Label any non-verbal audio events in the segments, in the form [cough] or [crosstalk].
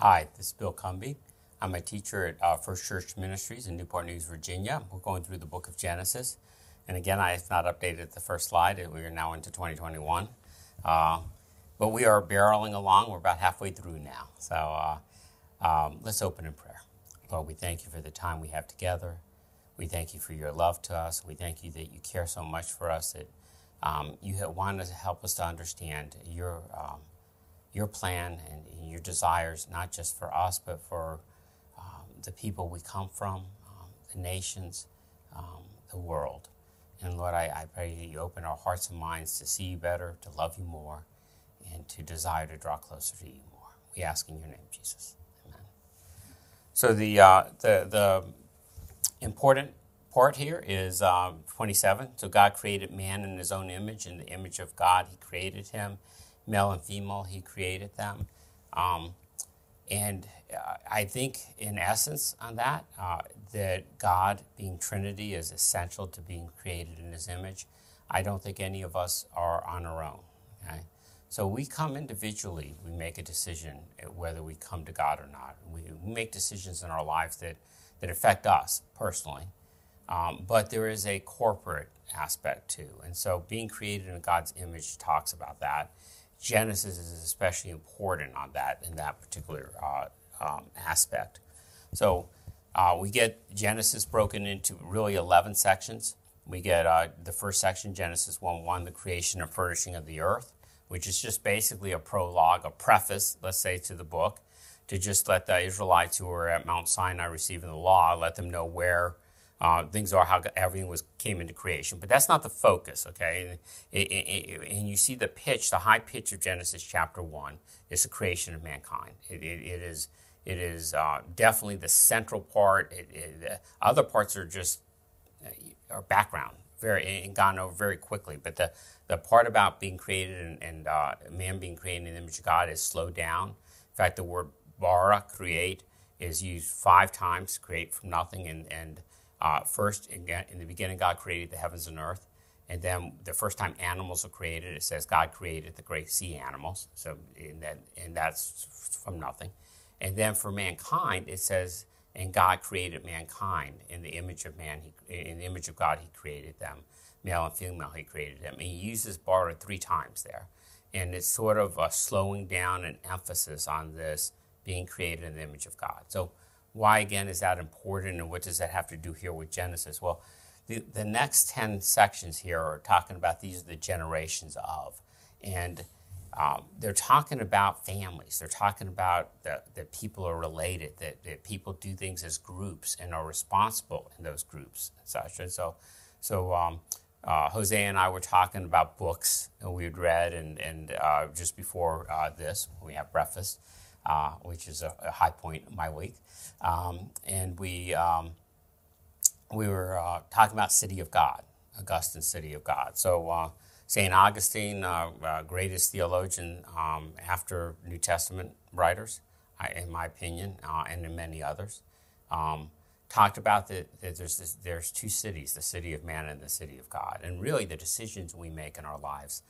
Hi, this is Bill Cumby. I'm a teacher at uh, First Church Ministries in Newport News, Virginia. We're going through the book of Genesis. And again, I have not updated the first slide. We are now into 2021. Uh, but we are barreling along. We're about halfway through now. So uh, um, let's open in prayer. Lord, we thank you for the time we have together. We thank you for your love to us. We thank you that you care so much for us that um, you want to help us to understand your, um, your plan and your desires, not just for us, but for the people we come from, um, the nations, um, the world. And Lord, I, I pray that you open our hearts and minds to see you better, to love you more, and to desire to draw closer to you more. We ask in your name, Jesus. Amen. So the uh, the the important part here is um, 27. So God created man in His own image, in the image of God He created him, male and female He created them. Um, and uh, I think, in essence, on that, uh, that God, being Trinity, is essential to being created in His image. I don't think any of us are on our own. Okay? So we come individually, we make a decision whether we come to God or not. We, make decisions in our lives that, that affect us personally. Um, but there is a corporate aspect too. And so being created in God's image talks about that. Genesis is especially important on that in that particular uh, um, aspect. So uh, we get Genesis broken into really 11 sections. We get uh, the first section, Genesis 1 1, the creation and furnishing of the earth, which is just basically a prologue, a preface, let's say, to the book, to just let the Israelites who were at Mount Sinai receiving the law, let them know where uh, things are how everything was came into creation. But that's not the focus, okay? And, and you see the pitch, the high pitch of Genesis chapter one is the creation of mankind. it, it, it is it is uh, definitely the central part. It, other parts are just uh, are background, very and gone over very quickly. But the the part about being created and, and uh, man being created in the image of God is slowed down. In fact, the word bara, create, is used five times, create from nothing, and and uh, first, in, in the beginning, God created the heavens and earth. And then the first time animals are created, it says God created the great sea animals. So, and, that, and that's from nothing. And then for mankind, it says, and God created mankind in the image of man. He, in the image of God, He created them, male and female. He created them. And He uses bara three times there, and it's sort of a slowing down and emphasis on this being created in the image of God. So why, again, is that important and what does that have to do here with Genesis? Well, the, the next 10 sections here are talking about these are the generations of. And um, they're talking about families. They're talking about that, that people are related, that, that people do things as groups and are responsible in those groups and such. And so, so um, uh, Jose and I were talking about books that we had read, and, and uh, just before uh, this, we have breakfast, uh, which is a, a, high point of my week. Um, and we, um, we were uh, talking about City of God, Augustine City of God. So uh, St. Augustine, uh, uh, greatest theologian um, after New Testament writers, in my opinion, and in many others, um, talked about that, that there's, this, there's two cities, the city of man and the city of God. And really the decisions we make in our lives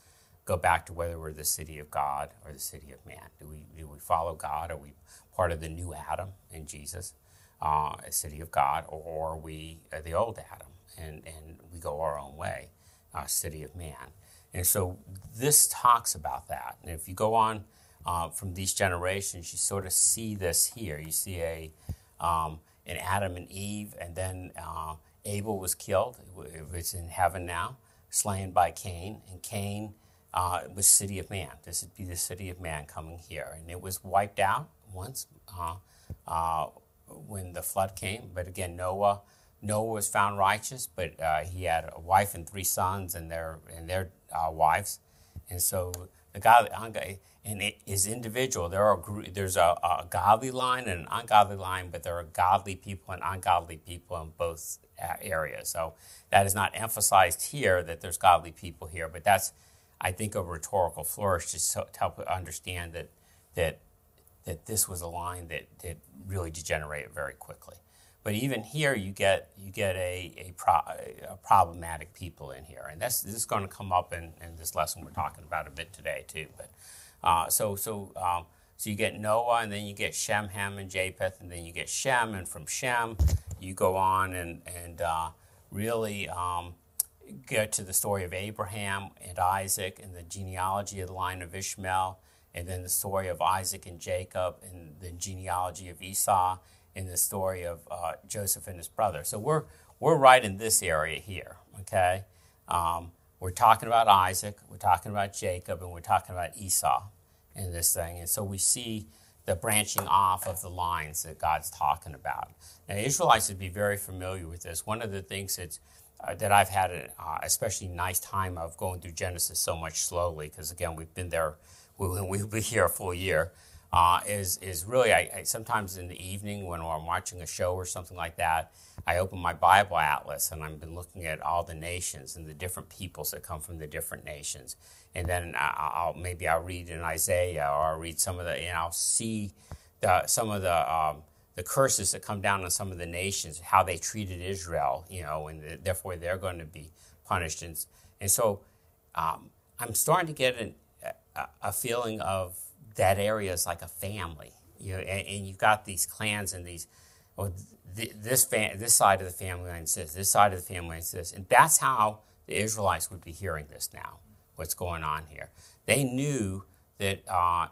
go back to whether we're the city of God or the city of man. Do we, do we follow God? Are we part of the new Adam in Jesus, uh, a city of God, or, are we uh, the old Adam and, and we go our own way, uh, city of man? And so this talks about that. And if you go on uh, from these generations, you sort of see this here. You see a um, an Adam and Eve, and then uh, Abel was killed. It's in heaven now, slain by Cain, and Cain uh, was city of man. This would be the city of man coming here, and it was wiped out once uh, uh, when the flood came. But again, Noah Noah was found righteous, but uh, he had a wife and three sons and their and their uh, wives, and so the godly and it is individual. There are there's a, a, godly line and an ungodly line, but there are godly people and ungodly people in both uh, areas. So that is not emphasized here that there's godly people here, but that's I think a rhetorical flourish just to help understand that that that this was a line that, that really degenerated very quickly. But even here, you get you get a, a, pro, a problematic people in here, and that's this is going to come up in, in, this lesson we're talking about a bit today too. But uh, so so um, So you get Noah, and then you get Shem, Ham, and Japheth, and then you get Shem, and from Shem, you go on and and uh, really um, get to the story of Abraham and Isaac and the genealogy of the line of Ishmael, and then the story of Isaac and Jacob and the genealogy of Esau, and the story of uh, Joseph and his brother. So we're we're right in this area here. Okay, um, we're talking about Isaac, we're talking about Jacob, and we're talking about Esau in this thing, and so we see the branching off of the lines that God's talking about. Now, Israelites would be very familiar with this. One of the things that's uh, that I've had an uh, especially nice time of going through Genesis so much slowly, because again, we've been there, we, we'll be here a full year, uh, is, is really, I, I, sometimes in the evening when I'm watching a show or something like that, I open my Bible atlas and I've been looking at all the nations and the different peoples that come from the different nations. And then I'll, maybe I'll read in Isaiah or I'll read some of the, and I'll see the, some of the, um, the curses that come down on some of the nations, how they treated Israel, you know, and therefore they're going to be punished. And, and so um, I'm starting to get an, a, feeling of that area is like a family, you know, and, and you've got these clans and these, well, th- this, this side of the family line says, this side of the family line says, and that's how the Israelites would be hearing this now, what's going on here. They knew that uh,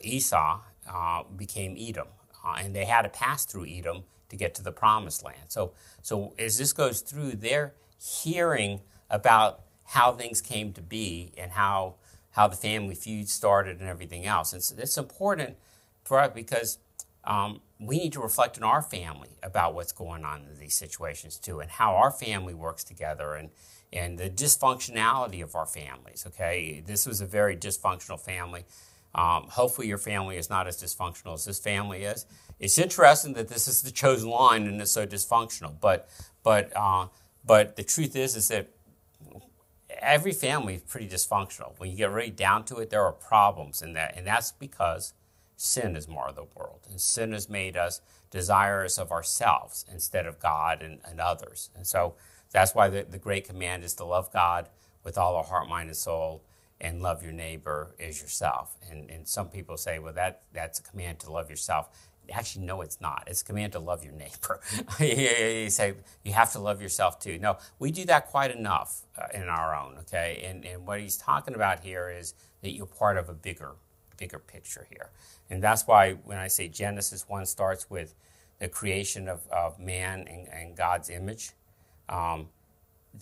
Esau uh, became Edom uh, and they had to pass through Edom to get to the promised land. So, so as this goes through, they're hearing about how things came to be and how how the family feud started and everything else. And so it's important for us because um, we need to reflect in our family about what's going on in these situations too, and how our family works together and and the dysfunctionality of our families. Okay, this was a very dysfunctional family. Um, hopefully, your family is not as dysfunctional as this family is. It's interesting that this is the chosen line and it's so dysfunctional, but but uh, but the truth is is that every family is pretty dysfunctional. When you get really down to it, there are problems in that, and that's because sin has marred the world, and sin has made us desirous of ourselves instead of God and, and others. And so that's why the, the great command is to love God with all our heart, mind, and soul and love your neighbor as yourself. And, and some people say, well, that, that's a command to love yourself. Actually, no, it's not. It's a command to love your neighbor. [laughs] you say you have to love yourself too. No, we do that quite enough uh, in our own, okay? And, and what he's talking about here is that you're part of a bigger, bigger picture here. And that's why when I say Genesis 1 starts with the creation of, of man and, and God's image, um,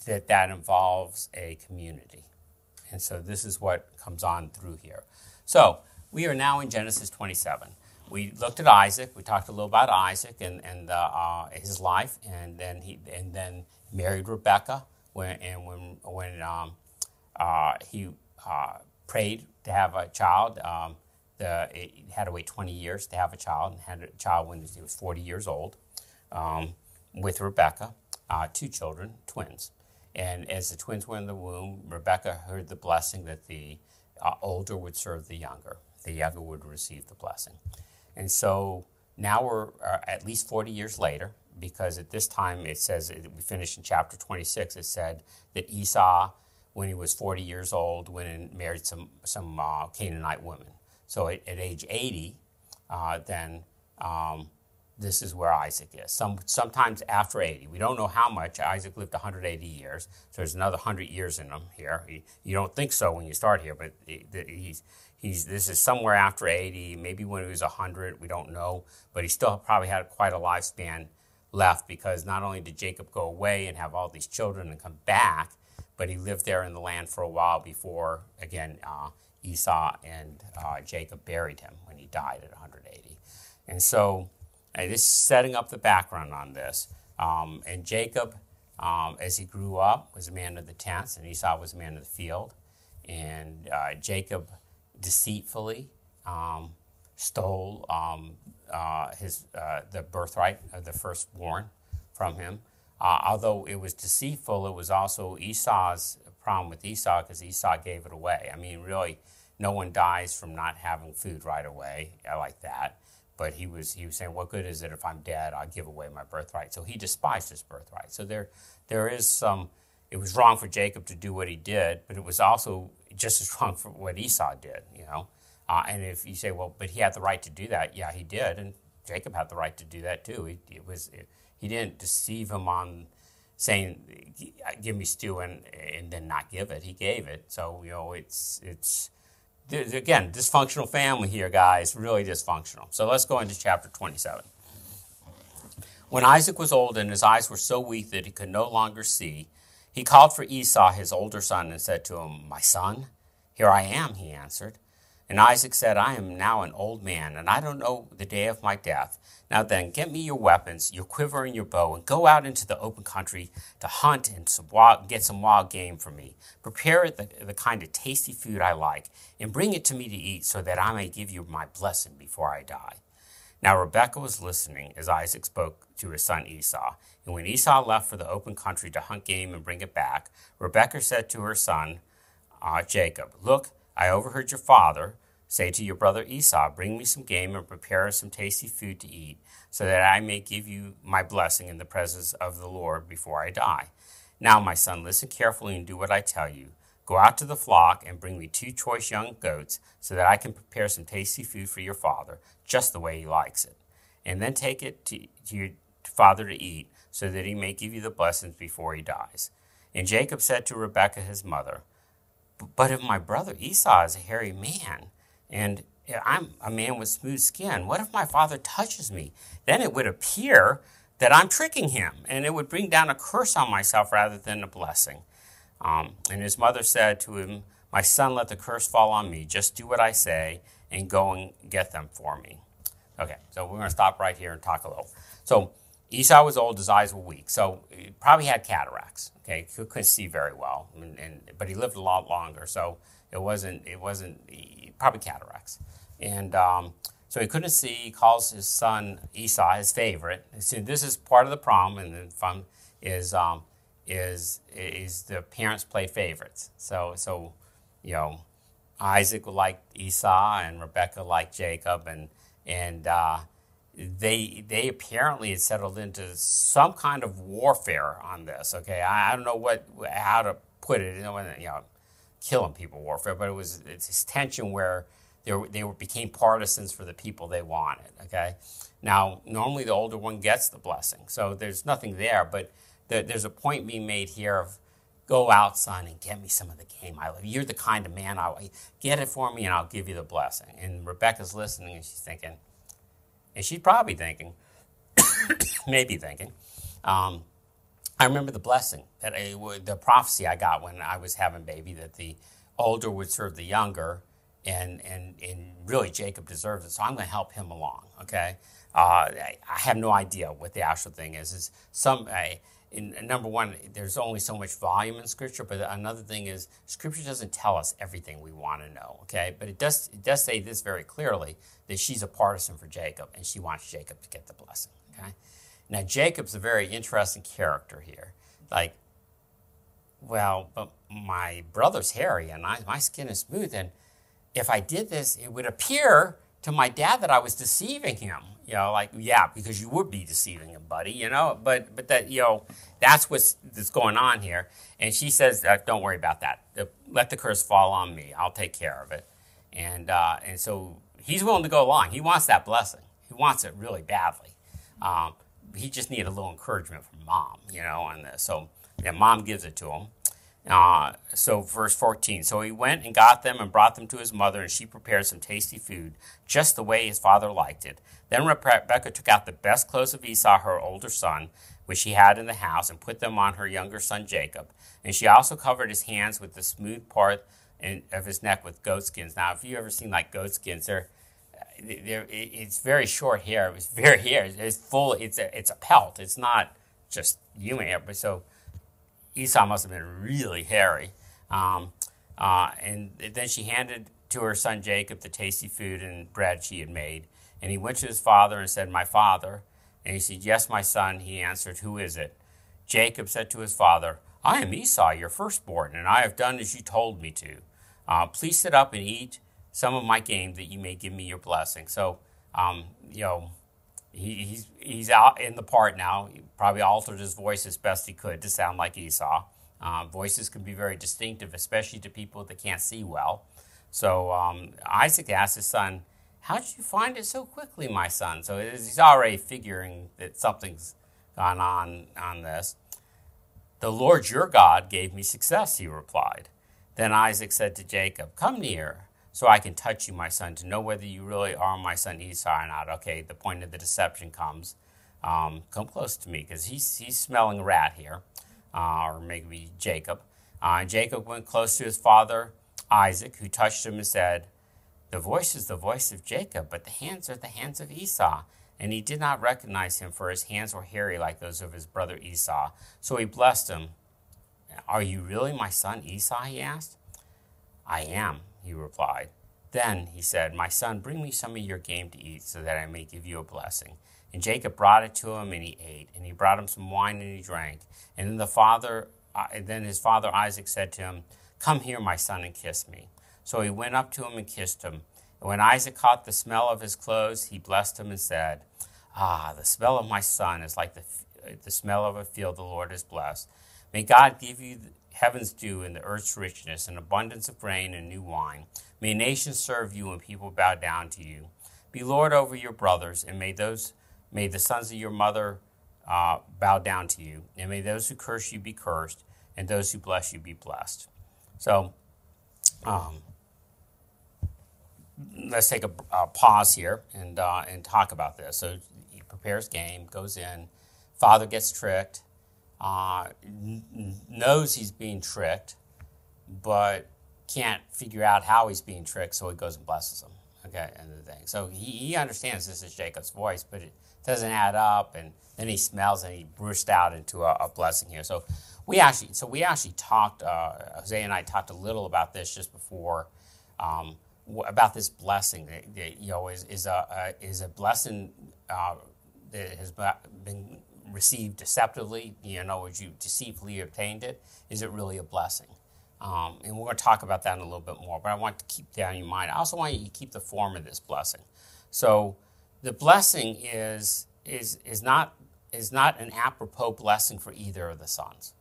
that that involves a community and so this is what comes on through here. So we are now in Genesis 27. We looked at Isaac. We talked a little about Isaac and, and uh, his life, and then he and then married Rebecca. When and when when um, uh, he uh, prayed to have a child, um, the, he had to wait 20 years to have a child, and had a child when he was 40 years old um, with Rebecca. Uh, two children, twins. And as the twins were in the womb, Rebecca heard the blessing that the uh, older would serve the younger, the younger would receive the blessing. And so now we're uh, at least 40 years later, because at this time it says, we finished in chapter 26, it said that Esau, when he was 40 years old, went and married some, some uh, Canaanite women. So at, at age 80, uh, then um, this is where Isaac is. Some, sometimes after 80. We don't know how much. Isaac lived 180 years, so there's another 100 years in him here. He, you don't think so when you start here, but he, he's, he's, this is somewhere after 80, maybe when he was 100, we don't know, but he still probably had quite a lifespan left because not only did Jacob go away and have all these children and come back, but he lived there in the land for a while before, again, uh, Esau and uh, Jacob buried him when he died at 180. And so, and this is setting up the background on this. Um, and Jacob, um, as he grew up, was a man of the tents, and Esau was a man of the field. And uh, Jacob deceitfully um, stole um, uh, his uh, the birthright of the firstborn from him. Uh, although it was deceitful, it was also Esau's problem with Esau because Esau gave it away. I mean, really, no one dies from not having food right away like that but he was he was saying, "What good is it if I'm dead? I give away my birthright." So he despised his birthright. So there there is some. It was wrong for Jacob to do what he did, but it was also just as [laughs] wrong for what Esau did. You know, Uh, and if you say, well, but he had the right to do that, yeah, he did, and Jacob had the right to do that too. He, it was it, he didn't deceive him on saying, "Give me stew," and and then not give it. He gave it. So you know, it's it's again dysfunctional family here, guys. Really dysfunctional. So let's go into chapter twenty-seven. When Isaac was old and his eyes were so weak that he could no longer see, he called for Esau, his older son, and said to him, My son, here I am, he answered. And Isaac said, I am now an old man, and I don't know the day of my death. Now then, get me your weapons, your quiver and your bow, and go out into the open country to hunt and some wild, get some wild game for me. Prepare the, the kind of tasty food I like, and bring it to me to eat, so that I may give you my blessing before I die. Now Rebekah was listening as Isaac spoke to his son Esau. And when Esau left for the open country to hunt game and bring it back, Rebekah said to her son uh, Jacob, Look, I overheard your father say to your brother Esau, Bring me some game and prepare some tasty food to eat, so that I may give you my blessing in the presence of the Lord before I die. Now, my son, listen carefully and do what I tell you. Go out to the flock and bring me two choice young goats, so that I can prepare some tasty food for your father, just the way he likes it. And then take it to, to your father to eat, so that he may give you the blessings before he dies. And Jacob said to Rebekah his mother, but if my brother Esau is a hairy man, and I'm a man with smooth skin, what if my father touches me? Then it would appear that I'm tricking him, and it would bring down a curse on myself rather than a blessing. Um, and his mother said to him, My son, let the curse fall on me. Just do what I say and go and get them for me. Okay, so we're going to stop right here and talk a little. So Esau was old, his eyes were weak, so he probably had cataracts. Okay, he couldn't see very well, and, and, but he lived a lot longer, so it wasn't it wasn't probably cataracts, and um, so he couldn't see. He calls his son Esau his favorite. So this is part of the problem, and the fun is um, is is the parents play favorites. So so you know Isaac liked Esau, and Rebecca liked Jacob, and and uh, they they apparently had settled into some kind of warfare on this. Okay, I, I don't know what how to put it. You know, killing people warfare, but it was it's this tension where they were, they were, became partisans for the people they wanted. Okay, now normally the older one gets the blessing, so there's nothing there. But there, there's a point being made here of go out, son, and get me some of the game I love. You're the kind of man I get it for me, and I'll give you the blessing. And Rebecca's listening, and she's thinking and she's probably thinking, [coughs] maybe thinking, um, I remember the blessing that I, the prophecy I got when I was having baby that the older would serve the younger, and and and really Jacob deserves it. So I'm going to help him along. Okay, uh, I, I, have no idea what the actual thing is. Is some in, number one, there's only so much volume in Scripture, but another thing is Scripture doesn't tell us everything we want to know. Okay, but it does it does say this very clearly that she's a partisan for Jacob and she wants Jacob to get the blessing. Okay, now Jacob's a very interesting character here. Like, well, but my brother's hairy and I, my skin is smooth, and if I did this, it would appear to my dad that I was deceiving him. You know, like yeah, because you would be deceiving him, buddy. You know, but but that you know that's what's that's going on here. And she says, uh, "Don't worry about that. Let the curse fall on me. I'll take care of it." And uh, and so he's willing to go along. He wants that blessing. He wants it really badly. Um, he just needed a little encouragement from mom, you know, on this. So yeah, mom gives it to him. Uh, so, verse 14. So he went and got them and brought them to his mother, and she prepared some tasty food, just the way his father liked it. Then Rebekah took out the best clothes of Esau, her older son, which she had in the house, and put them on her younger son Jacob. And she also covered his hands with the smooth part of his neck with goat skins. Now, if you ever seen like goat skins, they're, they're it's very short hair. [laughs] It's very hair. It's full. It's a it's a pelt. It's not just human hair. But so Esau must have been really hairy. Um, uh, and then she handed to her son Jacob the tasty food and bread she had made. And he went to his father and said, My father. And he said, Yes, my son. He answered, Who is it? Jacob said to his father, I am Esau, your firstborn, and I have done as you told me to. Uh, please sit up and eat some of my game that you may give me your blessing. So, um, you know, he, he's he's out in the part now. He probably altered his voice as best he could to sound like Esau. Uh, voices can be very distinctive, especially to people that can't see well. So um, Isaac asked his son, How did you find it so quickly, my son? So he's already figuring that something's gone on on this. The Lord your God gave me success, he replied. Then Isaac said to Jacob, Come near, so I can touch you, my son, to know whether you really are my son Esau or not. Okay, the point of the deception comes. Um, come close to me, because he's, he's smelling rat here, uh, or maybe Jacob. Uh, Jacob went close to his father Isaac, who touched him and said, The voice is the voice of Jacob, but the hands are the hands of Esau. And he did not recognize him, for his hands were hairy like those of his brother Esau. So he blessed him. Are you really my son Esau? he asked. I am, he replied. Then he said, My son, bring me some of your game to eat, so that I may give you a blessing. And Jacob brought it to him, and he ate. And he brought him some wine, and he drank. And then the father, uh, then his father Isaac said to him, Come here, my son, and kiss me. So he went up to him and kissed him. And when Isaac caught the smell of his clothes, he blessed him and said, Ah, the smell of my son is like the, the smell of a field the Lord has blessed. May God give you heaven's dew and the earth's richness, and abundance of grain and new wine. May nations serve you and people bow down to you. Be Lord over your brothers, and may those may the sons of your mother uh, bow down to you, and may those who curse you be cursed, and those who bless you be blessed. So, um, let's take a, a pause here and uh, and talk about this. So he prepares game, goes in. Father gets tricked, uh, n- knows he's being tricked, but can't figure out how he's being tricked, so he goes and blesses him. Okay, and the thing. So he, he understands this is Jacob's voice, but it doesn't add up, and then he smells and he burst out into a, a blessing here. So we actually, so we actually talked. Uh, Jose and I talked a little about this just before. Um, about this blessing that, that, you know is, is a is a blessing uh, that has been received deceptively. You know, as you deceitfully obtained it, is it really a blessing? Um, and we're going to talk about that in a little bit more. But I want to keep that in your mind. I also want you to keep the form of this blessing. So the blessing is is is not is not an apropos blessing for either of the sons.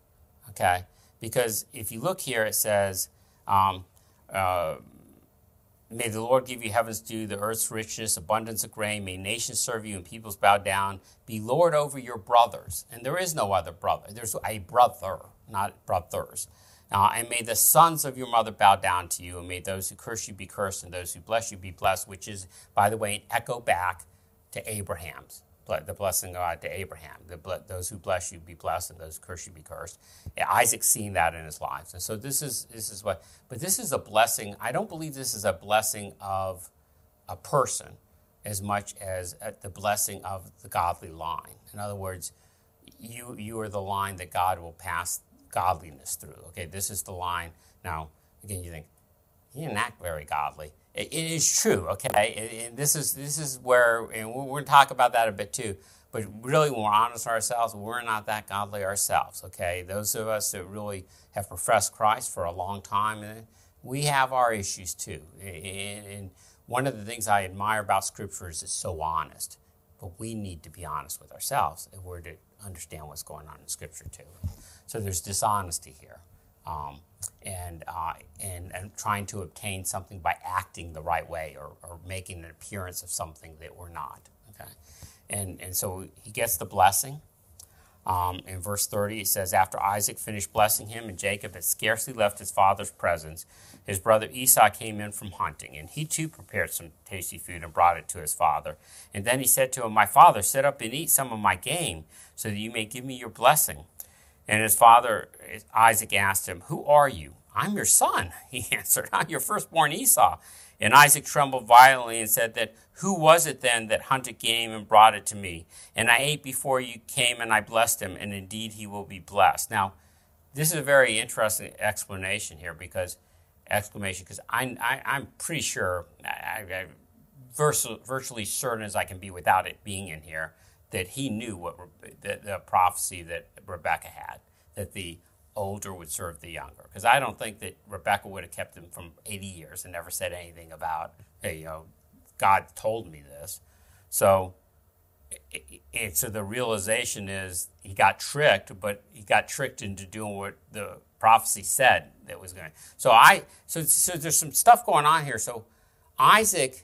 Okay, because if you look here, it says. Um, uh, May the Lord give you heaven's dew, the earth's richness, abundance of grain. May nations serve you and peoples bow down. Be Lord over your brothers. And there is no other brother. There's a brother, not brothers. Uh, and may the sons of your mother bow down to you, and may those who curse you be cursed, and those who bless you be blessed, which is, by the way, an echo back to Abraham's the blessing of God to Abraham. The, those who bless you be blessed, and those who curse you be cursed. Isaac's seen that in his life, and so this is this is what. But this is a blessing. I don't believe this is a blessing of a person as much as uh, the blessing of the godly line. In other words, you you are the line that God will pass godliness through. Okay, this is the line. Now, again, you think he didn't act very godly it is true, okay? And this is this is where, and we're to talk about that a bit too. But really, when we're honest ourselves, we're not that godly ourselves, okay? Those of us that really have professed Christ for a long time, eh, we have our issues too. And one of the things I admire about Scripture is it's so honest. But we need to be honest with ourselves if we're to understand what's going on in Scripture too. So there's dishonesty here. Um, and, uh, and, and trying to obtain something by acting the right way or, or making an appearance of something that we're not. Okay? And, and so he gets the blessing. Um, in verse 30, it says, After Isaac finished blessing him and Jacob had scarcely left his father's presence, his brother Esau came in from hunting, and he too prepared some tasty food and brought it to his father. And then he said to him, My father, sit up and eat some of my game, so that you may give me your blessing. And his father, Isaac, asked him, Who are you? I'm your son, [laughs] he answered. I'm your firstborn Esau. And Isaac trembled violently and said that, Who was it then that hunted game and brought it to me? And I ate before you came and I blessed him, and indeed he will be blessed. Now, this is a very interesting explanation here because, exclamation, because I, I, am pretty sure, I, I, virtually certain as I can be without it being in here, that he knew what the, the prophecy that Rebecca had, that the older would serve the younger. Because I don't think that Rebecca would have kept him from 80 years and never said anything about, hey, you know, God told me this. So, it, it, so the realization is he got tricked, but he got tricked into doing what the prophecy said that was going. So I so so there's some stuff going on here. So Isaac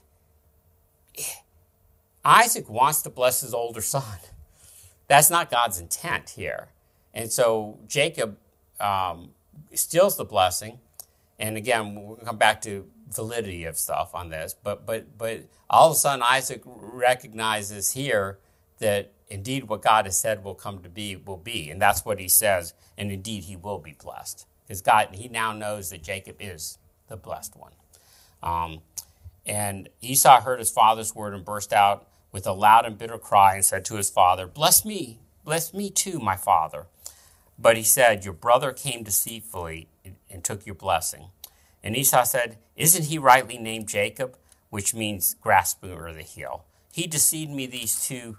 Isaac wants to bless his older son. [laughs] That's not God's intent here. And so Jacob um, steals the blessing. And again, we'll come back to validity of stuff on this. But but but all of a sudden Isaac recognizes here that indeed what God has said will come to be will be, and that's what he says. And indeed he will be blessed because God he now knows that Jacob is the blessed one. Um, and Esau heard his father's word and burst out with a loud and bitter cry and said to his father, Bless me, bless me too, my father. But he said, Your brother came deceitfully and took your blessing. And Esau said, Isn't he rightly named Jacob, which means grasper of the heel? He deceived me these two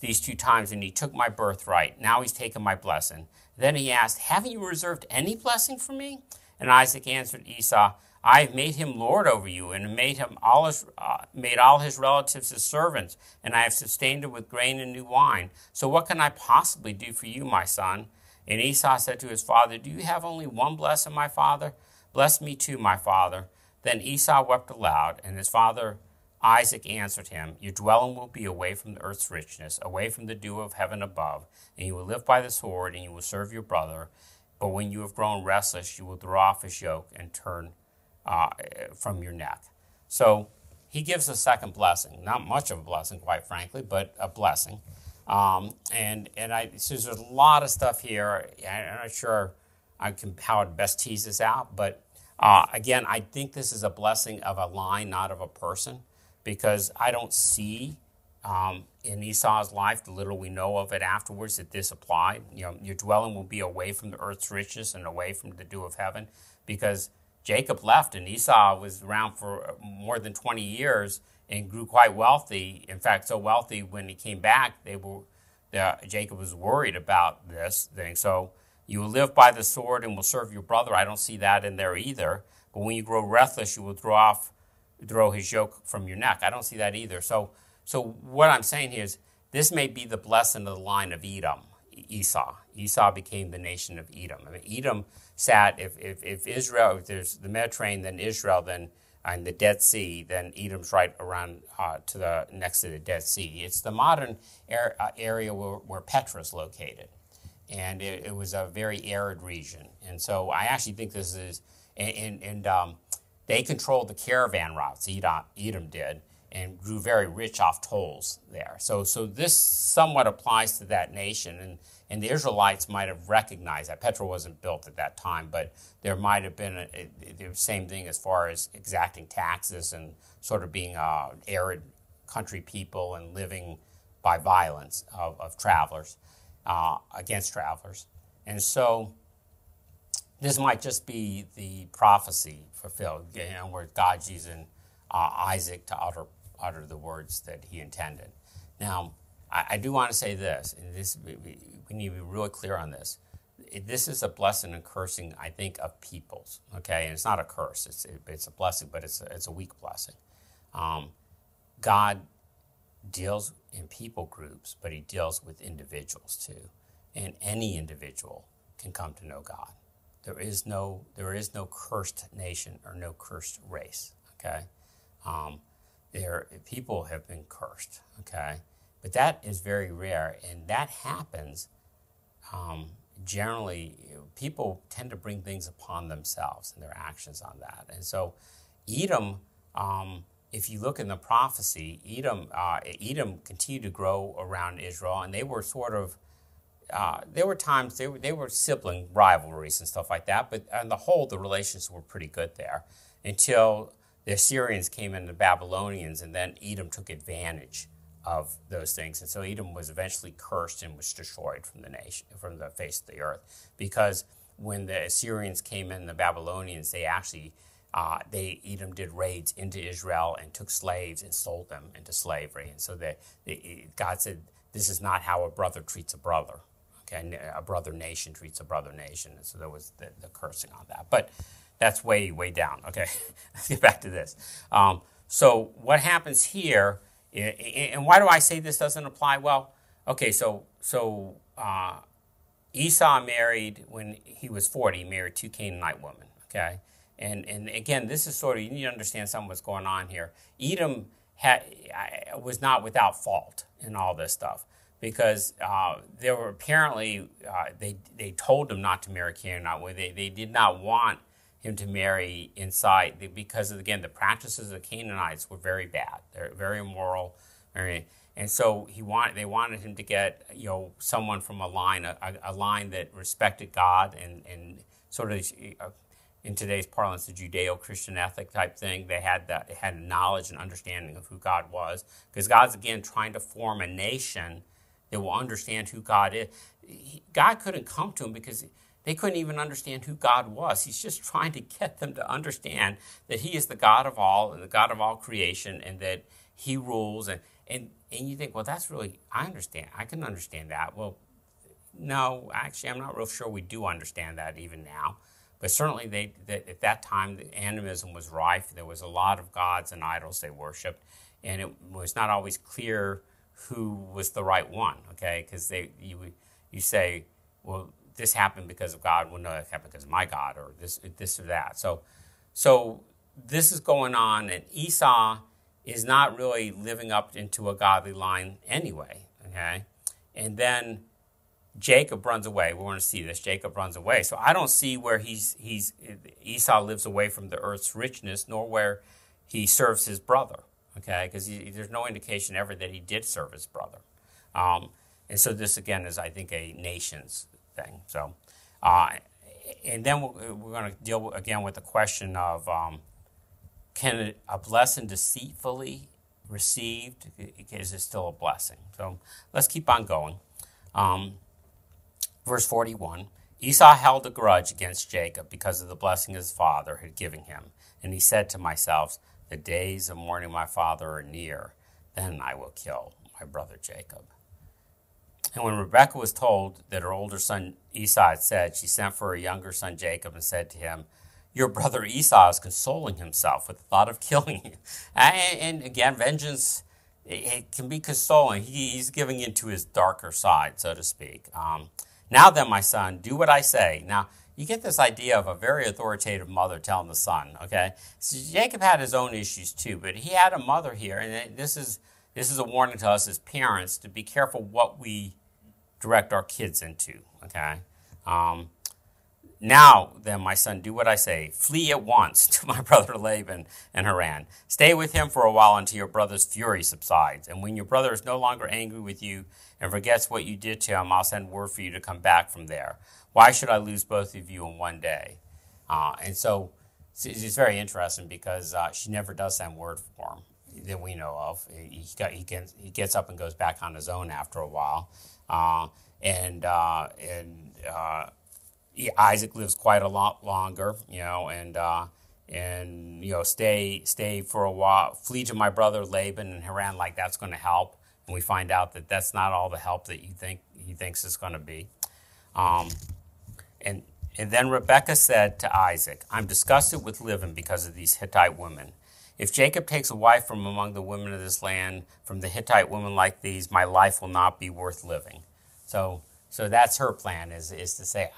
these two times, and he took my birthright. Now he's taken my blessing. Then he asked, Haven't you reserved any blessing for me? And Isaac answered Esau, I have made him lord over you, and made him all his, uh, made all his relatives his servants, and I have sustained him with grain and new wine. So what can I possibly do for you, my son? And Esau said to his father, Do you have only one blessing, my father? Bless me too, my father. Then Esau wept aloud, and his father Isaac answered him, Your dwelling will be away from the earth's richness, away from the dew of heaven above, and you will live by the sword, and you will serve your brother. But when you have grown restless, you will throw off his yoke and turn uh, from your neck. So he gives a second blessing. Not much of a blessing, quite frankly, but a blessing. Um, and and I so there's a lot of stuff here. I'm not sure I can how to best tease this out, but uh, again, I think this is a blessing of a line, not of a person, because I don't see um, in Esau's life the little we know of it afterwards that this applied. You know, your dwelling will be away from the earth's riches and away from the dew of heaven, because Jacob left and Esau was around for more than 20 years and grew quite wealthy. In fact, so wealthy when he came back, they were uh, Jacob was worried about this thing. So you will live by the sword and will serve your brother. I don't see that in there either. But when you grow restless, you will throw off, throw his yoke from your neck. I don't see that either. So, so what I'm saying here is this may be the blessing of the line of Edom, Esau. Esau became the nation of Edom. I mean, Edom sat, if, if, if Israel, if there's the Mediterranean, then Israel, then and the Dead Sea, then Edom's right around uh, to the next to the Dead Sea. It's the modern er, uh, area where, where, Petra is located, and it, it, was a very arid region. And so I actually think this is, and, and um, they controlled the caravan routes. Edom, Edom did, and grew very rich off tolls there. So, so this somewhat applies to that nation, and and the Israelites might have recognized that. Petra wasn't built at that time, but there might have been a, a, the same thing as far as exacting taxes and sort of being uh, arid country people and living by violence of, of travelers uh, against travelers. And so this might just be the prophecy fulfilled, you know, where God's using uh, Isaac to utter, utter the words that he intended. Now, I, I do want to say this, and this we need to be really clear on this. This is a blessing and cursing, I think, of peoples. Okay, and it's not a curse; it's it's a blessing, but it's a, it's a weak blessing. Um, God deals in people groups, but He deals with individuals too, and any individual can come to know God. There is no there is no cursed nation or no cursed race. Okay, um, there people have been cursed. Okay, but that is very rare, and that happens um, generally people tend to bring things upon themselves and their actions on that. And so, Edom, um, if you look in the prophecy, Edom, uh, Edom continued to grow around Israel, and they were sort of uh, there were times they were, they were sibling rivalries and stuff like that, but on the whole, the relations were pretty good there until the Assyrians came in, the Babylonians, and then Edom took advantage of those things. And so Edom was eventually cursed and was destroyed from the nation, from the face of the earth, because when the Assyrians came in, the Babylonians, they actually uh, they Edom did raids into Israel and took slaves and sold them into slavery. And so they, they, God said, "This is not how a brother treats a brother." Okay, a brother nation treats a brother nation. And so there was the, the cursing on that. But that's way way down. Okay, [laughs] let's get back to this. Um, so what happens here? And why do I say this doesn't apply? Well, okay, so so uh, Esau married when he was 40, he married two Canaanite women, okay? And, and again, this is sort of, you need to understand some of what's going on here. Edom had, was not without fault in all this stuff because uh, there were apparently, uh, they, they told him not to marry Canaanite. They, they did not want him to marry inside because, again, the practices of the Canaanites were very bad. They're very immoral. Very, and so he wanted, they wanted him to get, you know, someone from a line, a, a line that respected God and, and sort of, uh, in today's parlance, the Judeo-Christian ethic type thing. They had that, they had knowledge and understanding of who God was, because God's again trying to form a nation that will understand who God is. He, God couldn't come to him because they couldn't even understand who God was. He's just trying to get them to understand that He is the God of all and the God of all creation, and that He rules and and and you think, well, that's really, I understand. I can understand that. Well, no, actually, I'm not real sure we do understand that even now. But certainly, they, that at that time, animism was rife. There was a lot of gods and idols they worshipped, and it was not always clear who was the right one. Okay, because they you you say, well, this happened because of God. Well, no, it happened because of my God, or this this or that. So, so this is going on, and Esau is not really living up into a godly line anyway. Okay, and then Jacob runs away. We're going to see this. Jacob runs away. So I don't see where he's he's Esau lives away from the earth's richness, nor where he serves his brother. Okay, because there's no indication ever that he did serve his brother. Um, and so this again is, I think, a nation's thing. So, uh, and then we're, going to deal again with the question of um, can a blessing deceitfully received, is it still a blessing? So let's keep on going. Um, verse 41 Esau held a grudge against Jacob because of the blessing his father had given him. And he said to myself, The days of mourning my father are near, then I will kill my brother Jacob. And when Rebekah was told that her older son Esau had said, she sent for her younger son Jacob and said to him, your brother Esau is consoling himself with the thought of [laughs] killing you. And, again, vengeance it can be consoling. He, he's giving into his darker side, so to speak. Um, now then, my son, do what I say. Now, you get this idea of a very authoritative mother telling the son, okay? So Jacob had his own issues too, but he had a mother here, and this is, this is a warning to us as parents to be careful what we direct our kids into, okay? Um, now, then, my son, do what I say. Flee at once [laughs] to my brother Laban and Haran. Stay with him for a while until your brother's fury subsides. And when your brother is no longer angry with you and forgets what you did to him, I'll send word for you to come back from there. Why should I lose both of you in one day? Uh, and so it's very interesting because uh, she never does send word for him that we know of. He, got, he, gets, he gets up and goes back on his own after a while. Uh, and uh, and uh, Isaac lives quite a lot longer, you know, and uh, and you know stay stay for a while, flee to my brother Laban and Haran, like that's going to help. And we find out that that's not all the help that you think he thinks is going to be. Um, and and then Rebekah said to Isaac, "I'm disgusted with living because of these Hittite women. If Jacob takes a wife from among the women of this land, from the Hittite women like these, my life will not be worth living." So so that's her plan is is to say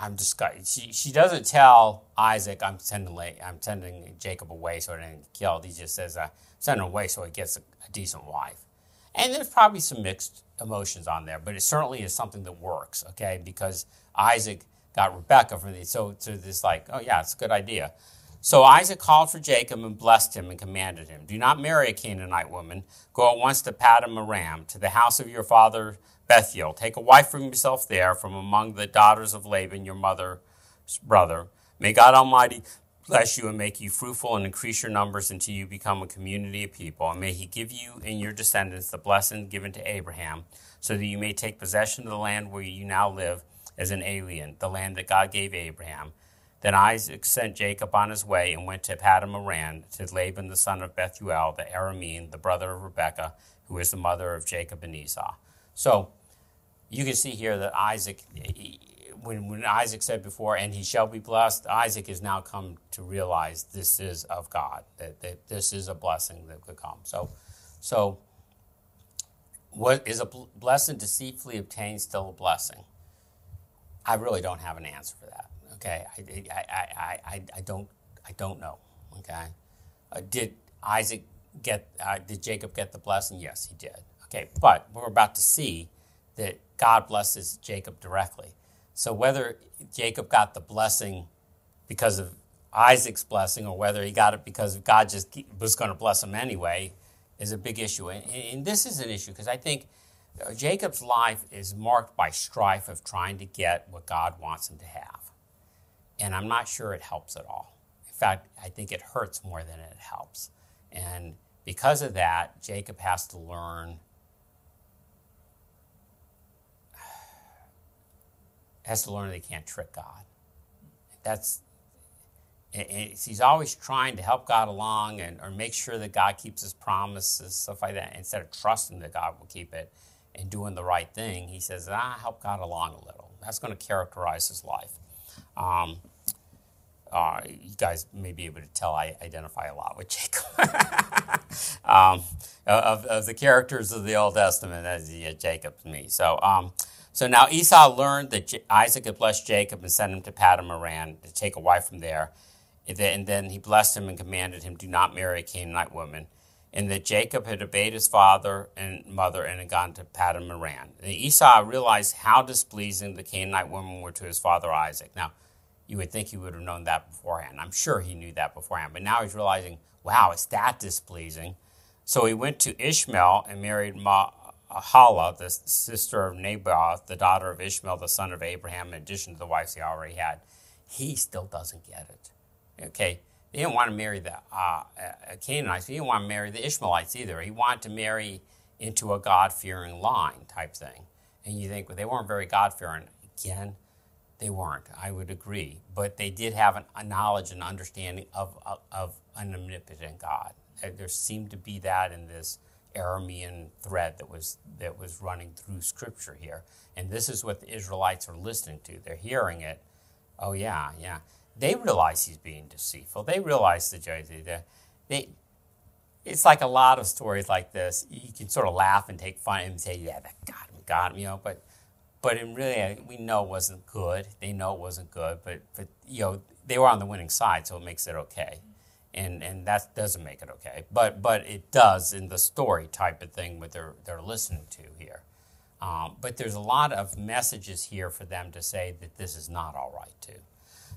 I'm just she she doesn't tell Isaac I'm sending I'm sending Jacob away so he doesn't get killed. He just says uh, send him away so he gets a, a, decent wife. And there's probably some mixed emotions on there, but it certainly is something that works. Okay, because Isaac got Rebecca from the so to this like oh yeah it's a good idea. So Isaac called for Jacob and blessed him and commanded him, Do not marry a Canaanite woman. Go at once to Paddan Aram, to the house of your father Bethuel. Take a wife for yourself there from among the daughters of Laban, your mother's brother. May God Almighty bless you and make you fruitful and increase your numbers until you become a community of people. And may He give you and your descendants the blessing given to Abraham, so that you may take possession of the land where you now live as an alien, the land that God gave Abraham. Then Isaac sent Jacob on his way and went to Paddan Aram to Laban the son of Bethuel, the Aramean, the brother of Rebekah, who is the mother of Jacob and Esau. So you can see here that Isaac, when, when Isaac said before, and he shall be blessed, Isaac has now come to realize this is of God, that, that this is a blessing that could come. So, so what is a blessing deceitfully obtained still a blessing? I really don't have an answer for that. Okay, I, I, I, I, don't I don't know. Okay, uh, did Isaac get uh, did Jacob get the blessing? Yes, he did. Okay, but we're about to see that God blesses Jacob directly. So whether Jacob got the blessing because of Isaac's blessing or whether he got it because God just was going to bless him anyway is a big issue. And, and this is an issue because I think uh, Jacob's life is marked by strife of trying to get what God wants him to have. And I'm not sure it helps at all. In fact, I think it hurts more than it helps. And because of that, Jacob has to learn [sighs] has to learn that he can't trick God. That's he's always trying to help God along and or make sure that God keeps his promises, stuff like that. Instead of trusting that God will keep it and doing the right thing, he says, "Ah, help God along a little." That's going to characterize his life. Um, uh, you guys may be able to tell I identify a lot with Jacob. [laughs] um, of, of, the characters of the Old Testament, as yeah, Jacob to me. So, um, so now Esau learned that J- Isaac had blessed Jacob and sent him to Paddan Aram to take a wife from there. And then he blessed him and commanded him, Do not marry a Canaanite woman. And that Jacob had obeyed his father and mother and had gone to Paddan Aram. And Esau realized how displeasing the Canaanite women were to his father Isaac. Now, you would think he would have known that beforehand. I'm sure he knew that beforehand. But now he's realizing, wow, it's that displeasing. So he went to Ishmael and married Mahalath, the sister of Nebaioth, the daughter of Ishmael, the son of Abraham, in addition to the wives he already had. He still doesn't get it. Okay, he didn't want to marry the uh, Canaanites. He didn't want to marry the Ishmaelites either. He wanted to marry into a God fearing line type thing. And you think, well, they weren't very God fearing. Again, they weren't. I would agree. But they did have an, a knowledge and understanding of, of, of an omnipotent God. There seemed to be that in this Aramean thread that was, that was running through Scripture here. And this is what the Israelites are listening to. They're hearing it. Oh, yeah, yeah. They realize he's being deceitful. They realize the judge. They, it's like a lot of stories like this. You can sort of laugh and take fun and say, "Yeah, that got him, got him," you know. But, but in really, we know it wasn't good. They know it wasn't good. But, but you know, they were on the winning side, so it makes it okay. And and that doesn't make it okay. But but it does in the story type of thing what they're they're listening to here. Um, but there's a lot of messages here for them to say that this is not all right too.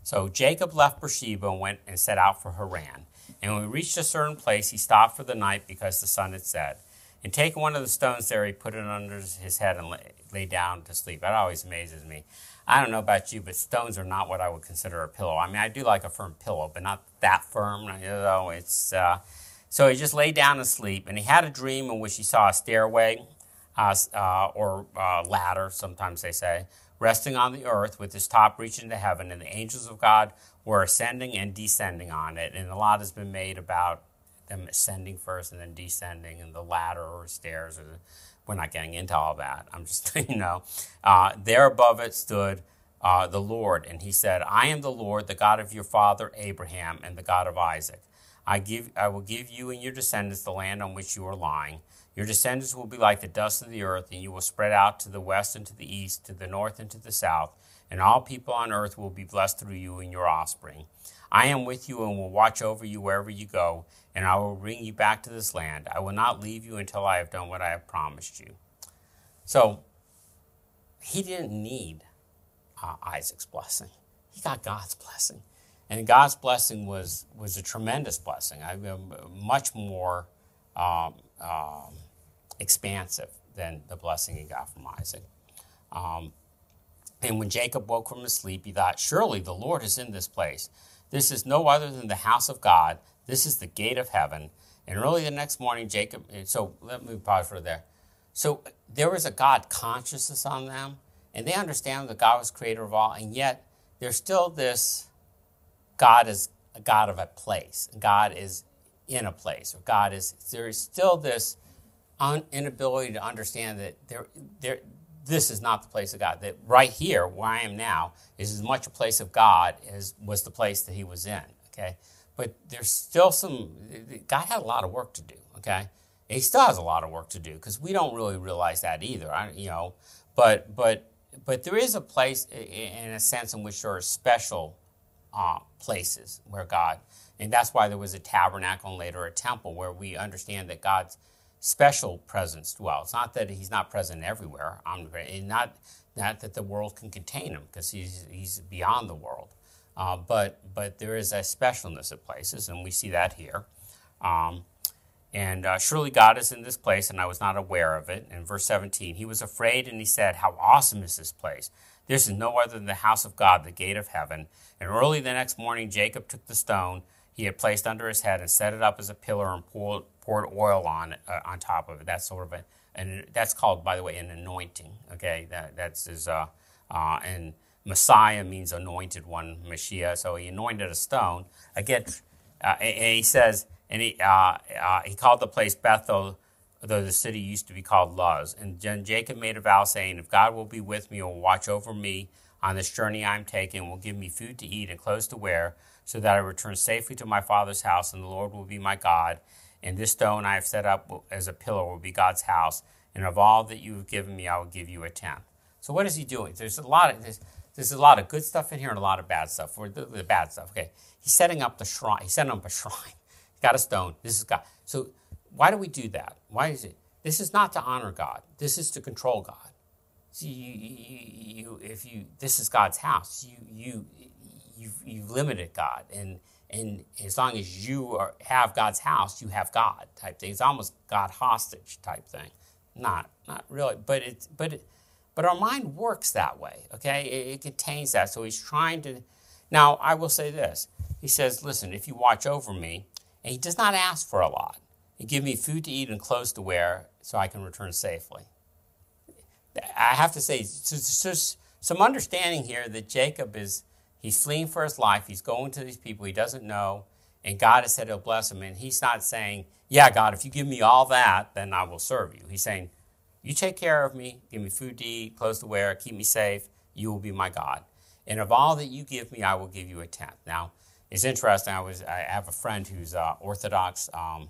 So Jacob left Beersheba and went and set out for Haran. And when he reached a certain place, he stopped for the night because the sun had set. And taking one of the stones there, he put it under his head and lay, lay down to sleep. That always amazes me. I don't know about you, but stones are not what I would consider a pillow. I mean, I do like a firm pillow, but not that firm. You know, it's uh, so he just lay down to sleep, and he had a dream in which he saw a stairway, uh, uh, or uh, ladder, sometimes they say, resting on the earth with its top reaching to heaven, and the angels of God were ascending and descending on it. And a lot has been made about them ascending first and then descending, and the ladder or stairs. Or we're not getting into all that. I'm just, [laughs] you know, uh, there above it stood uh, the Lord, and he said, "I am the Lord, the God of your father Abraham, and the God of Isaac. I give, I will give you and your descendants the land on which you are lying." Your descendants will be like the dust of the earth, and you will spread out to the west and to the east, to the north and to the south, and all people on earth will be blessed through you and your offspring. I am with you and will watch over you wherever you go, and I will bring you back to this land. I will not leave you until I have done what I have promised you. So, he didn't need uh, Isaac's blessing. He got God's blessing. And God's blessing was, was a tremendous blessing, I, much more um, um, expansive than the blessing he got from Isaac. Um, and when Jacob woke from his sleep, he thought, Surely the Lord is in this place. This is no other than the house of God. This is the gate of heaven. And early the next morning, Jacob, so let me pause for there. So there was a God consciousness on them, and they understand that God was creator of all, and yet there's still this God is a God of a place. God is in a place, or God is, there is still this un, inability to understand that there, there, this is not the place of God. That right here, where I am now, is as much a place of God as was the place that he was in. Okay, but there's still some. God had a lot of work to do. Okay, he still has a lot of work to do because we don't really realize that either. I, you know, but but but there is a place in a sense in which there are special uh, places where God, and that's why there was a tabernacle and later a temple where we understand that God's special presence dwells. It's not that He's not present everywhere, not not that the world can contain Him because He's He's beyond the world. Uh, but but there is a specialness of places, and we see that here. Um, and uh, surely God is in this place, and I was not aware of it. In verse 17, he was afraid and he said, How awesome is this place! This is no other than the house of God, the gate of heaven. And early the next morning, Jacob took the stone he had placed under his head and set it up as a pillar and poured, poured oil on uh, on top of it. That's sort of a, and that's called, by the way, an anointing. Okay, that that's his, uh, uh, and Messiah means anointed one, Mashiach. So he anointed a stone. Again, uh, and he says, and he, uh, uh, he called the place Bethel, though the city used to be called Luz. And then Jacob made a vow, saying, If God will be with me will watch over me on this journey I am taking, will give me food to eat and clothes to wear, so that I return safely to my father's house, and the Lord will be my God. And this stone I have set up as a pillar will be God's house. And of all that you have given me, I will give you a tenth. So what is he doing? There's a lot of there's, there's a lot of good stuff in here and a lot of bad stuff. Or the, the bad stuff. Okay, he's setting up the shrine. He's setting up a [laughs] shrine He got a stone. This is God. So why do we do that? Why is it? This is not to honor God. This is to control God. See, you, you, you, if you, this is God's house. You, you, you've, you've limited God, and and as long as you are, have God's house, you have God type thing. It's almost God hostage type thing. Not, not really, but it's, but it, but our mind works that way. Okay, it, it contains that. So he's trying to. Now I will say this. He says, "Listen, if you watch over me, and he does not ask for a lot. He give me food to eat and clothes to wear so I can return safely. I have to say, there's some understanding here that Jacob is, he's fleeing for his life. He's going to these people he doesn't know, and God has said he'll bless him. And he's not saying, yeah, God, if you give me all that, then I will serve you. He's saying, you take care of me, give me food to eat, clothes to wear, keep me safe, you will be my God. And of all that you give me, I will give you a tenth. Now, it's interesting. I was I have a friend who's an Orthodox um,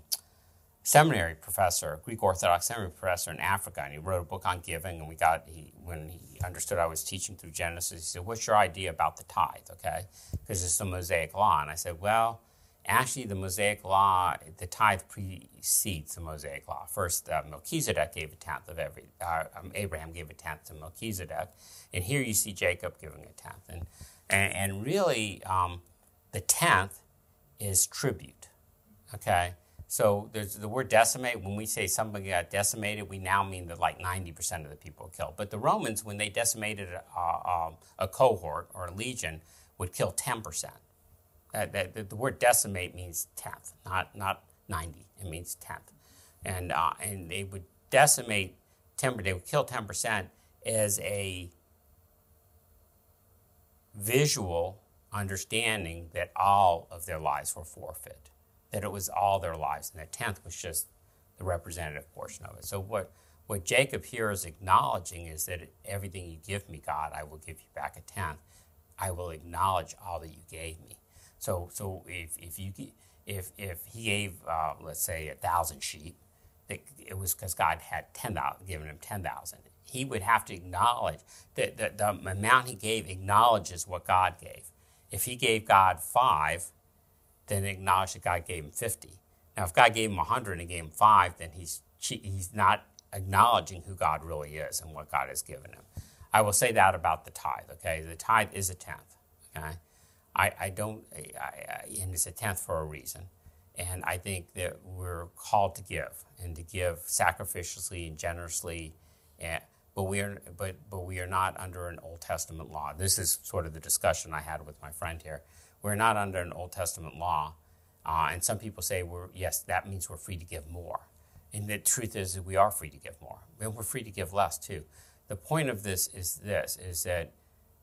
seminary professor, Greek Orthodox seminary professor in Africa, and he wrote a book on giving. And we got he when he understood I was teaching through Genesis, he said, "What's your idea about the tithe?" Okay, because it's the Mosaic law, and I said, "Well." Actually, the Mosaic law, the tithe precedes the Mosaic law. First, uh, Melchizedek gave a tenth of every, uh, um, Abraham gave a tenth to Melchizedek. And here you see Jacob giving a tenth. And, and, and really, um, the tenth is tribute. Okay? So there's the word decimate. When we say somebody got decimated, we now mean that like 90% of the people were killed. But the Romans, when they decimated a, a, a cohort or a legion, would kill 10%. That, that, the word decimate means tenth, not, not 90. It means tenth. And, uh, and they would decimate 10%, they would kill 10% as a visual understanding that all of their lives were forfeit, that it was all their lives, and the tenth was just the representative portion of it. So what what Jacob here is acknowledging is that everything you give me, God, I will give you back a tenth. I will acknowledge all that you gave me. So so if if you if if he gave uh, let's say a thousand sheep, it was because God had ten thousand, given him ten thousand. He would have to acknowledge that the, the amount he gave acknowledges what God gave. If he gave God five, then acknowledge that God gave him 50. Now, if God gave him 100 and gave him five, then he's, he's not acknowledging who God really is and what God has given him. I will say that about the tithe, okay? The tithe is a tenth, okay? I, I don't, I, I, and it's a tenth for a reason. And I think that we're called to give and to give sacrificially and generously. And, but we are but but we are not under an Old Testament law. This is sort of the discussion I had with my friend here. We're not under an Old Testament law, uh, and some people say we're yes, that means we're free to give more. And the truth is that we are free to give more, and we're free to give less too. The point of this is this: is that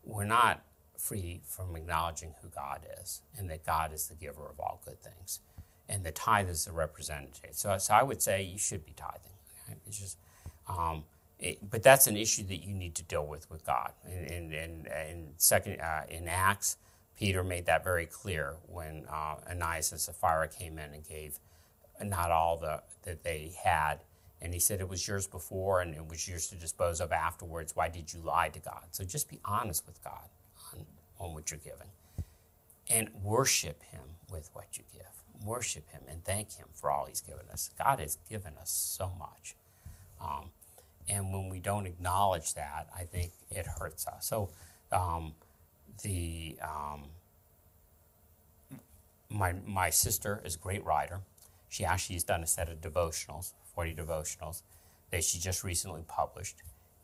we're not free from acknowledging who God is, and that God is the giver of all good things, and the tithe is the representative. So, so I would say you should be tithing. Okay? It's just. Um, it, but that's an issue that you need to deal with with God. And in, in, second uh, in Acts, Peter made that very clear when uh, Ananias and Sapphira came in and gave not all the, that they had. And he said it was yours before and it was yours to dispose of afterwards. Why did you lie to God? So just be honest with God on, on what you're giving and worship Him with what you give. Worship Him and thank Him for all He's given us. God has given us so much. Um, and when we don't acknowledge that, I think it hurts us. So, um, the um, my my sister is a great writer. She actually has done a set of devotionals, forty devotionals, that she just recently published,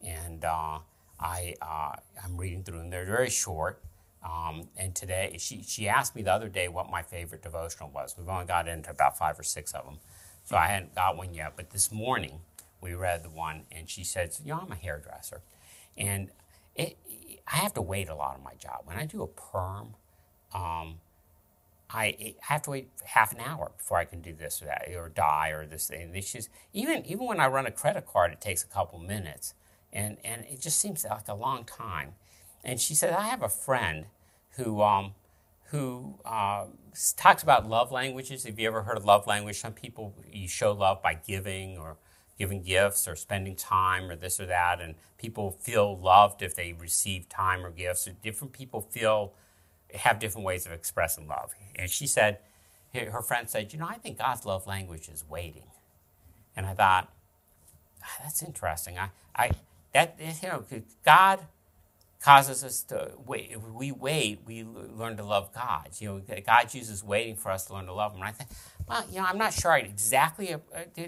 and uh, I uh, I'm reading through them. They're very short. Um, and today, she, she asked me the other day what my favorite devotional was. We've only got into about five or six of them. So I hadn't got one yet. But this morning, we read the one, and she said, You know, I'm a hairdresser. And it, I have to wait a lot on my job. When I do a perm, um, I, I have to wait half an hour before I can do this or that, or dye or this thing. It's just, even, even when I run a credit card, it takes a couple minutes. And, and it just seems like a long time. And she said, I have a friend who, um, who uh, talks about love languages. Have you ever heard of love language? Some people, you show love by giving or giving gifts or spending time or this or that. And people feel loved if they receive time or gifts. Different people feel, have different ways of expressing love. And she said, her friend said, You know, I think God's love language is waiting. And I thought, ah, that's interesting. I, I, that, you know, God causes us to wait. If we wait, we learn to love God. You know, God uses waiting for us to learn to love Him. And I think, well, you know, I'm not sure I exactly uh,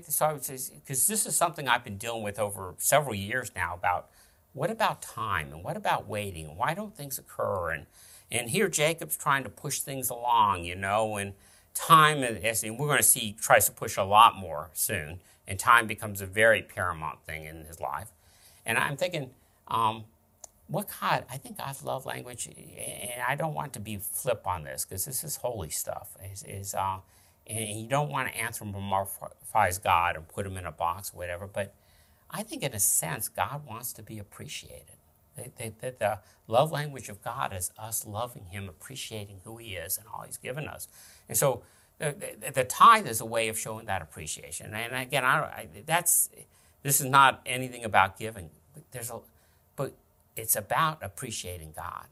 so because this is something I've been dealing with over several years now about what about time and what about waiting and why don't things occur and and here Jacob's trying to push things along, you know, and time is, and we're going to see tries to push a lot more soon, and time becomes a very paramount thing in his life. And I'm thinking, um, what God, I think God's love language, and I don't want to be flip on this because this is holy stuff. Is, is uh, and you don't want to anthropomorphize God and put him in a box or whatever. But I think, in a sense, God wants to be appreciated. That the love language of God is us loving Him, appreciating who He is and all He's given us. And so, the, the, the tithe is a way of showing that appreciation. And again, I, I, that's this is not anything about giving. There's a, but it's about appreciating God.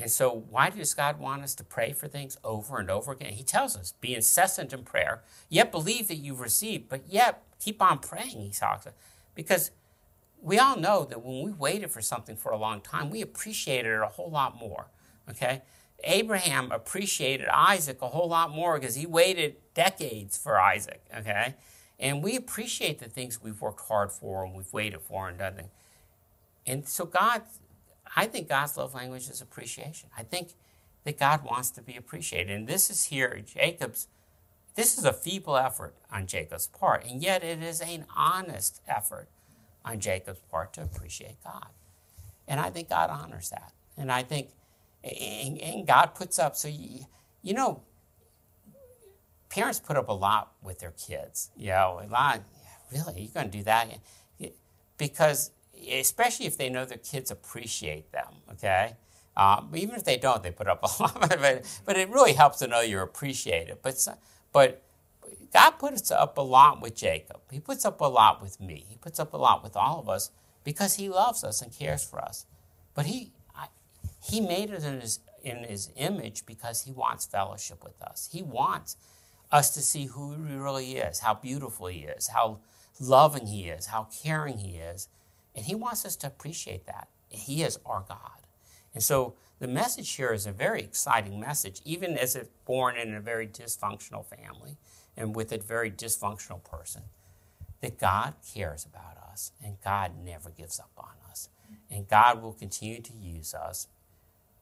And so, why does God want us to pray for things over and over again? He tells us, be incessant in prayer, yet believe that you've received, but yet keep on praying, he talks about. Because we all know that when we waited for something for a long time, we appreciated it a whole lot more. Okay? Abraham appreciated Isaac a whole lot more because he waited decades for Isaac. Okay? And we appreciate the things we've worked hard for and we've waited for and done things. And so God, I think God's love language is appreciation. I think that God wants to be appreciated. And this is here, Jacob's, this is a feeble effort on Jacob's part, and yet it is an honest effort on Jacob's part to appreciate God. And I think God honors that. And I think, and, and God puts up, so you, you know, parents put up a lot with their kids. You know, a lot, really, you're going to do that? Because especially if they know their kids appreciate them, okay? Um, even if they don't, they put up a [laughs] lot of it. But it really helps to know you're appreciated. But, but God puts up a lot with Jacob. He puts up a lot with me. He puts up a lot with all of us because he loves us and cares for us. But he, I, he made us in his, in his image because he wants fellowship with us. He wants us to see who he really is, how beautiful he is, how loving he is, how caring he is. And he wants us to appreciate that. He is our God. And so the message here is a very exciting message, even as it's born in a very dysfunctional family and with a very dysfunctional person. That God cares about us and God never gives up on us. And God will continue to use us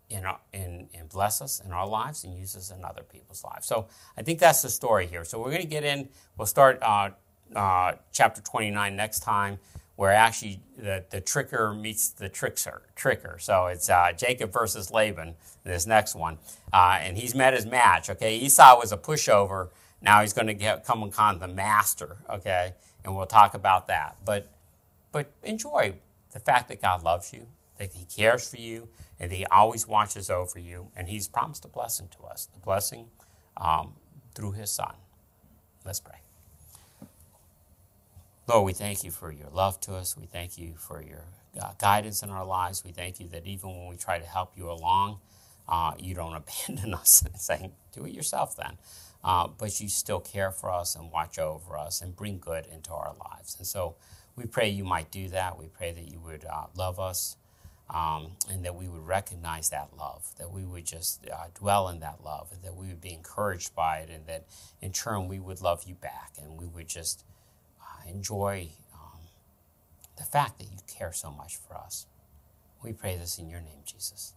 in, in, and bless us in our lives and use us in other people's lives. So I think that's the story here. So we're going to get in, we'll start uh, uh, chapter 29 next time where actually the, the tricker meets the trickster. Tricker. So it's uh, Jacob versus Laban, this next one. Uh, and he's met his match. Okay, Esau was a pushover. Now he's going to come upon the master. Okay, and we'll talk about that. But but enjoy the fact that God loves you, that He cares for you, and He always watches over you, and He's promised a blessing to us. The blessing um, through His Son. Let's pray. Lord, we thank you for your love to us. We thank you for your uh, guidance in our lives. We thank you that even when we try to help you along, uh, you don't [laughs] abandon us and saying, do it yourself then. Uh, but you still care for us and watch over us and bring good into our lives. And so we pray you might do that. We pray that you would uh, love us um, and that we would recognize that love, that we would just uh, dwell in that love, and that we would be encouraged by it, and that in turn we would love you back and we would just enjoy um, the fact that you care so much for us. We pray this in your name, Jesus.